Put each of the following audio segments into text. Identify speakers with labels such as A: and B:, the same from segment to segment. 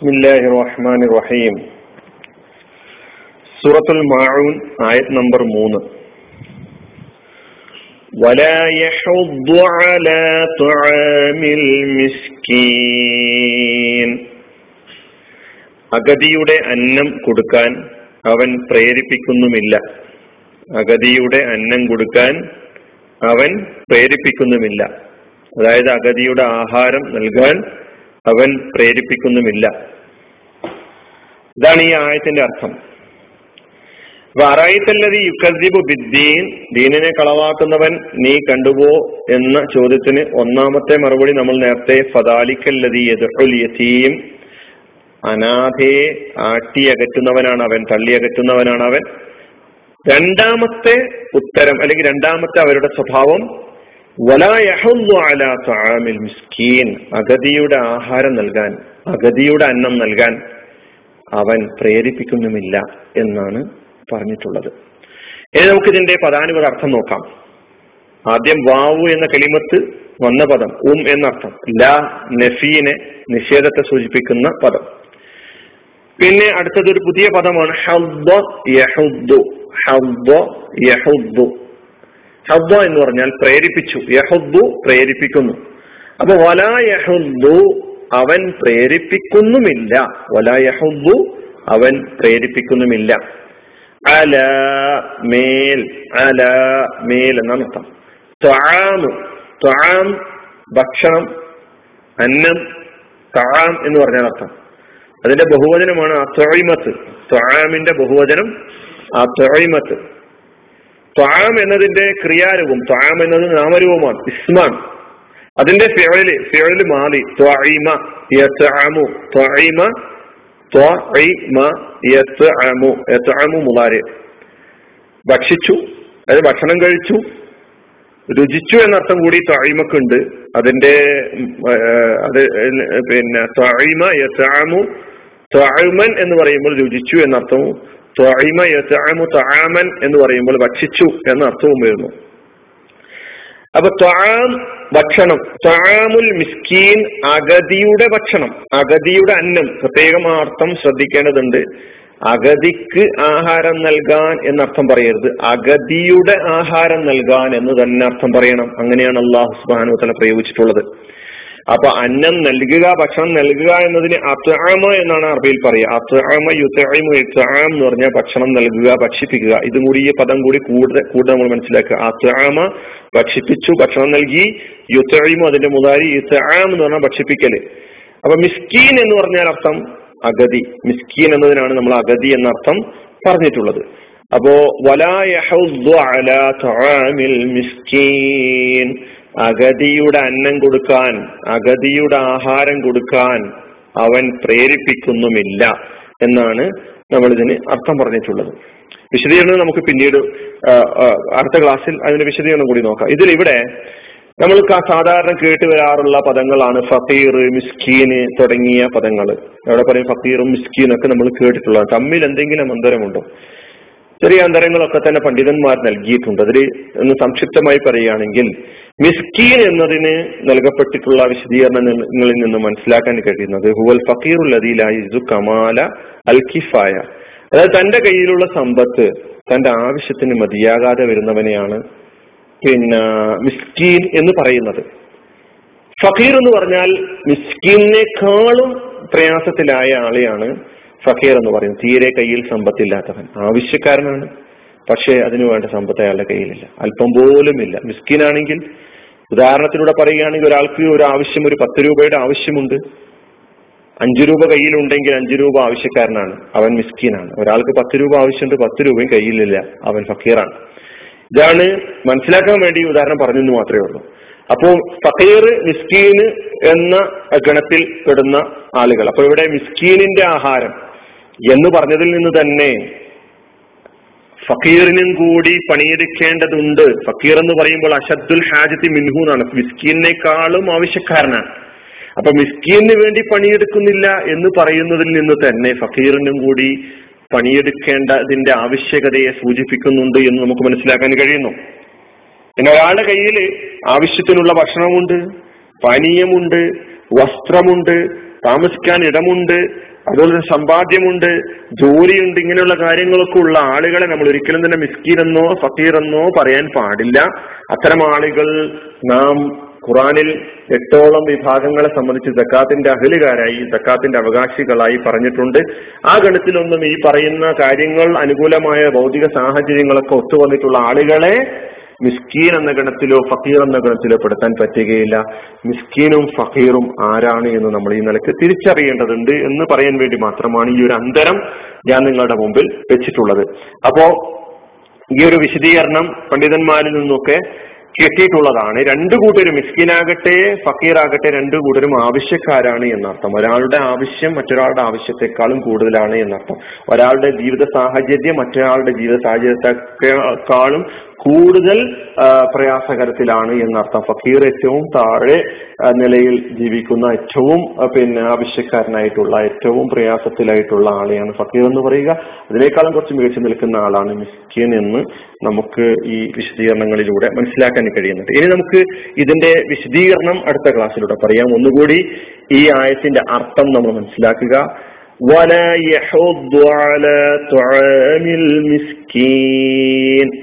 A: ബിസ്മില്ലാഹി റഹ്മാൻ റഹീം സൂറത്തുൽ മാഊൻ ആയത് നമ്പർ മൂന്ന് ولا يحض على طعام المسكين അഗതിയുടെ അന്നം കൊടുക്കാൻ അവൻ പ്രേരിപ്പിക്കുന്നുമില്ല അഗതിയുടെ അന്നം കൊടുക്കാൻ അവൻ പ്രേരിപ്പിക്കുന്നുമില്ല അതായത് അഗതിയുടെ ആഹാരം നൽകാൻ അവൻ പ്രേരിപ്പിക്കുന്നുമില്ല. ഇതാണ് ഈ ആയത്തിന്റെ അർത്ഥം. വറായിത്തല്ലതി യുക്കദ്ദിബു ബിദ്ദീൻ ദീനിനെ കളവാക്കുന്നവൻ നീ കണ്ടുപോ എന്ന ചോദ്യത്തിന് ഒന്നാമത്തെ മറുപടി നമ്മൾ നേരത്തെ ഫതാലിക്കല്ലതി യതീം അനാഥയെ ആട്ടി അകറ്റുന്നവനാണ് അവൻ തള്ളി അകറ്റുന്നവനാണ് അവൻ. രണ്ടാമത്തെ ഉത്തരം അല്ലെങ്കിൽ രണ്ടാമത്തെ അവരുടെ സ്വഭാവം മിസ്കീൻ. അഗതിയുടെ ആഹാരം നൽകാൻ അഗതിയുടെ അന്നം നൽകാൻ അവൻ പ്രേരിപ്പിക്കുന്നുമില്ല എന്നാണ് പറഞ്ഞിട്ടുള്ളത്. ഇനി നമുക്കിതിന്റെ പദാനുപത അർത്ഥം നോക്കാം. ആദ്യം വാവു എന്ന കലിമത്ത് വന്ന പദം ഉം എന്നർത്ഥം. ല നഫീനെ നിഷേധത്തെ സൂചിപ്പിക്കുന്ന പദം. പിന്നെ അടുത്തത് ഒരു പുതിയ പദമാണ് ഹബ്ബ യഹുദ്ദു ഹബ്ബ യഹുദ്ദു ഹബ്ബ എന്ന് പറഞ്ഞാൽ പ്രേരിപ്പിച്ചു. യഹുദ്ദു പ്രേരിപ്പിക്കുന്നു. അപ്പൊ വലാ യഹുദ്ദു അവൻ പ്രേരിപ്പിക്കുന്നുമില്ല. വലാ യഹുദ്ദു അവൻ പ്രേരിപ്പിക്കുന്നുമില്ല. അല മേൽ അല മേൽ എന്നാണ് അർത്ഥം. ത്വാം ത്വാം ഭക്ഷണം അന്നം താം എന്ന് പറഞ്ഞാൽ അർത്ഥം. അതിന്റെ ബഹുവചനമാണ് അത്വൈമത്ത് ത്വാമിന്റെ ബഹുവചനം അത്വൈമത്ത് ത്വാം എന്നതിന്റെ ക്രിയാരൂപം ത്വാം എന്നത് നാമരൂപമാണ് ഇസ്മാൻ അതിന്റെ ഫിഴൽ ഫിഴൽ മാറി യത്അമു മുളാര്. ഭക്ഷിച്ചു അത് ഭക്ഷണം കഴിച്ചു രുചിച്ചു എന്നർത്ഥം കൂടി തായ്മക്കുണ്ട് അതിന്റെ അത് പിന്നെ തായ്മ യത്അമു തായ്മൻ എന്ന് പറയുമ്പോൾ രുചിച്ചു എന്നർത്ഥവും തആമൻ എന്ന് പറയുമ്പോൾ ഭക്ഷിച്ചു എന്ന അർത്ഥവും വരുന്നു. അപ്പൊ ത്വാം ഭക്ഷണം ത്വാമുൽ മിസ്കീൻ അഗതിയുടെ ഭക്ഷണം അഗതിയുടെ അന്നം പ്രത്യേകം അർത്ഥം ശ്രദ്ധിക്കേണ്ടതുണ്ട്. അഗതിക്ക് ആഹാരം നൽകാൻ എന്നർത്ഥം പറയരുത്. അഗതിയുടെ ആഹാരം നൽകാൻ എന്ന് തന്നെ അർത്ഥം പറയണം. അങ്ങനെയാണ് അള്ളാഹു സുബാനു തല പ്രയോഗിച്ചിട്ടുള്ളത്. അപ്പൊ അന്നം നൽകുക ഭക്ഷണം നൽകുക എന്നതിന് അത്ആമ എന്നാണ് അറബിയിൽ പറയുക. അത്ആമ യുത്തഅമു ഇത്ആം എന്ന് പറഞ്ഞാൽ ഭക്ഷണം നൽകുക ഭക്ഷിപ്പിക്കുക. ഇതും കൂടി ഈ പദം കൂടി കൂടുതൽ കൂടുതൽ നമ്മൾ മനസ്സിലാക്കുക. അത്ആമ ഭക്ഷിപ്പിച്ചു ഭക്ഷണം നൽകി. യുത്തഅമു അതിന്റെ മുതാരി ഇത്ആം എന്ന് പറഞ്ഞാൽ ഭക്ഷിപ്പിക്കൽ. അപ്പൊ മിസ്കീൻ എന്ന് പറഞ്ഞാൽ അർത്ഥം അഗതി. മിസ്കീൻ എന്നതിനാണ് നമ്മൾ അഗതി എന്ന അർത്ഥം പറഞ്ഞിട്ടുള്ളത്. അപ്പോ തആമിൽ മിസ്കീൻ. അഗതിയുടെ അന്നം കൊടുക്കാൻ അഗതിയുടെ ആഹാരം കൊടുക്കാൻ അവൻ പ്രേരിപ്പിക്കുന്നുമില്ല എന്നാണ് നമ്മൾ ഇതിന് അർത്ഥം പറഞ്ഞിട്ടുള്ളത്. വിശദീകരണം നമുക്ക് പിന്നീട് അടുത്ത ക്ലാസ്സിൽ അതിന്റെ വിശദീകരണം കൂടി നോക്കാം. ഇതിൽ ഇവിടെ നമ്മൾ സാധാരണ കേട്ട് വരാറുള്ള പദങ്ങളാണ് ഫക്കീർ മിസ്കീന് തുടങ്ങിയ പദങ്ങൾ എവിടെ പറയും ഫക്കീറും മിസ്കീനൊക്കെ നമ്മൾ കേട്ടിട്ടുള്ളതാണ്. തമ്മിൽ എന്തെങ്കിലും അന്തരമുണ്ടോ? ചെറിയ അന്തരങ്ങളൊക്കെ തന്നെ പണ്ഡിതന്മാർ നൽകിയിട്ടുണ്ട്. അതിൽ ഒന്ന് സംക്ഷിപ്തമായി പറയുകയാണെങ്കിൽ മിസ്കീൻ എന്നതിന് നൽകപ്പെട്ടിട്ടുള്ള വിശദീകരണങ്ങളിൽ നിന്ന് മനസ്സിലാക്കാൻ കഴിയുന്നത് ഹുവൽ ഫക്കീറുൽ കമാല അൽ കിഫായ. അതായത് തന്റെ കയ്യിലുള്ള സമ്പത്ത് തന്റെ ആവശ്യത്തിന് മതിയാകാതെ വരുന്നവനെയാണ് പിന്നെ മിസ്കീൻ എന്ന് പറയുന്നത്. ഫക്കീർ എന്ന് പറഞ്ഞാൽ മിസ്കീനേക്കാളും പ്രയാസത്തിലായ ആളെയാണ് ഫക്കീർ എന്ന് പറയുന്നത് തീരെ കയ്യിൽ സമ്പത്തില്ലാത്തവൻ. ആവശ്യക്കാരനാണ്. പക്ഷേ അതിനു വേണ്ട സമ്പത്ത് അയാളുടെ കയ്യിലില്ല. അല്പം പോലും ഇല്ല. മിസ്കിനാണെങ്കിൽ ഉദാഹരണത്തിലൂടെ പറയുകയാണെങ്കിൽ ഒരാൾക്ക് ഒരു ആവശ്യം ഒരു പത്ത് രൂപയുടെ ആവശ്യമുണ്ട്. അഞ്ചു രൂപ കയ്യിലുണ്ടെങ്കിൽ അഞ്ചു രൂപ ആവശ്യക്കാരനാണ്. അവൻ മിസ്കീനാണ്. ഒരാൾക്ക് പത്ത് രൂപ ആവശ്യമുണ്ട് പത്ത് രൂപയും കയ്യിലില്ല. അവൻ ഫക്കീറാണ്. ഇതാണ് മനസ്സിലാക്കാൻ വേണ്ടി ഉദാഹരണം പറഞ്ഞെന്ന് മാത്രമേ ഉള്ളൂ. അപ്പോ ഫക്കീർ മിസ്കീന് എന്ന ഗണത്തിൽ പെടുന്ന ആളുകൾ. അപ്പൊ ഇവിടെ മിസ്കീനിന്റെ ആഹാരം എന്ന് പറഞ്ഞതിൽ നിന്ന് തന്നെ ഫക്കീറിനും കൂടി പണിയെടുക്കേണ്ടതുണ്ട്. ഫക്കീർ എന്ന് പറയുമ്പോൾ അഷദ്ദുൽ ഹാജത്തി മിൻഹു എന്നാണ്. മിസ്കീനേക്കാളും ആവശ്യക്കാരനാണ്. അപ്പൊ മിസ്കീന് വേണ്ടി പണിയെടുക്കുന്നില്ല എന്ന് പറയുന്നതിൽ നിന്ന് തന്നെ ഫക്കീറിനും കൂടി പണിയെടുക്കേണ്ടതിന്റെ ആവശ്യകതയെ സൂചിപ്പിക്കുന്നുണ്ട് എന്ന് നമുക്ക് മനസ്സിലാക്കാൻ കഴിയുന്നു. പിന്നെ ഒരാളുടെ കയ്യിൽ ആവശ്യത്തിനുള്ള ഭക്ഷണമുണ്ട് പാനീയമുണ്ട് വസ്ത്രമുണ്ട് താമസിക്കാൻ ഇടമുണ്ട് അതുപോലെ തന്നെ സമ്പാദ്യമുണ്ട് ജോലിയുണ്ട് ഇങ്ങനെയുള്ള കാര്യങ്ങളൊക്കെ ഉള്ള ആളുകളെ നമ്മൾ ഒരിക്കലും തന്നെ മിസ്കീനെന്നോ ഫക്കീറെന്നോ പറയാൻ പാടില്ല. അത്തരം ആളുകൾ നാം ഖുറാനിൽ എട്ടോളം വിഭാഗങ്ങളെ സംബന്ധിച്ച് ജക്കാത്തിന്റെ അഹലുകാരായി ജക്കാത്തിന്റെ അവകാശികളായി പറഞ്ഞിട്ടുണ്ട്. ആ ഗണത്തിലൊന്നും ഈ പറയുന്ന കാര്യങ്ങൾ അനുകൂലമായ ഭൗതിക സാഹചര്യങ്ങളൊക്കെ ഒത്തുവന്നിട്ടുള്ള ആളുകളെ മിസ്കീൻ എന്ന ഗണത്തിലോ ഫക്കീർ എന്ന ഗണത്തിലോ പെടുത്താൻ പറ്റുകയില്ല. മിസ്കീനും ഫക്കീറും ആരാണ് എന്ന് നമ്മൾ ഈ നിലയ്ക്ക് തിരിച്ചറിയേണ്ടതുണ്ട് എന്ന് പറയാൻ വേണ്ടി മാത്രമാണ് ഈ ഒരു അന്തരം ഞാൻ നിങ്ങളുടെ മുമ്പിൽ വെച്ചിട്ടുള്ളത്. അപ്പോ ഈ ഒരു വിശദീകരണം പണ്ഡിതന്മാരിൽ നിന്നൊക്കെ കിട്ടിയിട്ടുള്ളതാണ്. രണ്ടു കൂട്ടരും മിസ്കിനാകട്ടെ ഫക്കീറാകട്ടെ രണ്ടു കൂട്ടരും ആവശ്യക്കാരാണ് എന്നർത്ഥം. ഒരാളുടെ ആവശ്യം മറ്റൊരാളുടെ ആവശ്യത്തെക്കാളും കൂടുതലാണ് എന്നർത്ഥം. ഒരാളുടെ ജീവിത സാഹചര്യം മറ്റൊരാളുടെ ജീവിത സാഹചര്യത്തെക്കാളും കൂടുതൽ പ്രയാസകരത്തിലാണ് എന്നർത്ഥം. ഫക്കീർ ഏറ്റവും താഴെ നിലയിൽ ജീവിക്കുന്ന ഏറ്റവും പിന്നെ ആവശ്യക്കാരനായിട്ടുള്ള ഏറ്റവും പ്രയാസത്തിലായിട്ടുള്ള ആളെയാണ് ഫക്കീർ എന്ന് പറയുക. അതിനേക്കാളും കുറച്ച് മികച്ചു നിൽക്കുന്ന ആളാണ് മിസ്കിൻ എന്ന് നമുക്ക് ഈ വിശദീകരണങ്ങളിലൂടെ മനസ്സിലാക്കാൻ കഴിയുന്നുണ്ട്. ഇനി നമുക്ക് ഇതിന്റെ വിശദീകരണം അടുത്ത ക്ലാസ്സിലൂടെ പറയാം. ഒന്നുകൂടി ഈ ആയത്തിന്റെ അർത്ഥം നമ്മൾ മനസ്സിലാക്കുക.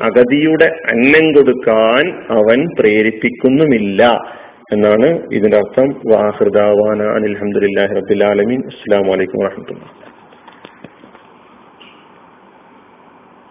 A: അഗതിയുടെ അന്നം കൊടുക്കാൻ അവൻ പ്രേരിപ്പിക്കുന്നുമില്ല. എന്നാണ് ഇതിന്റെ അർത്ഥം വാഹൃദാവാന അനിൽഹമുല്ലാഹി ആലമീൻ. അസ്സാം വലൈക്കും വാഹമത്തുള്ള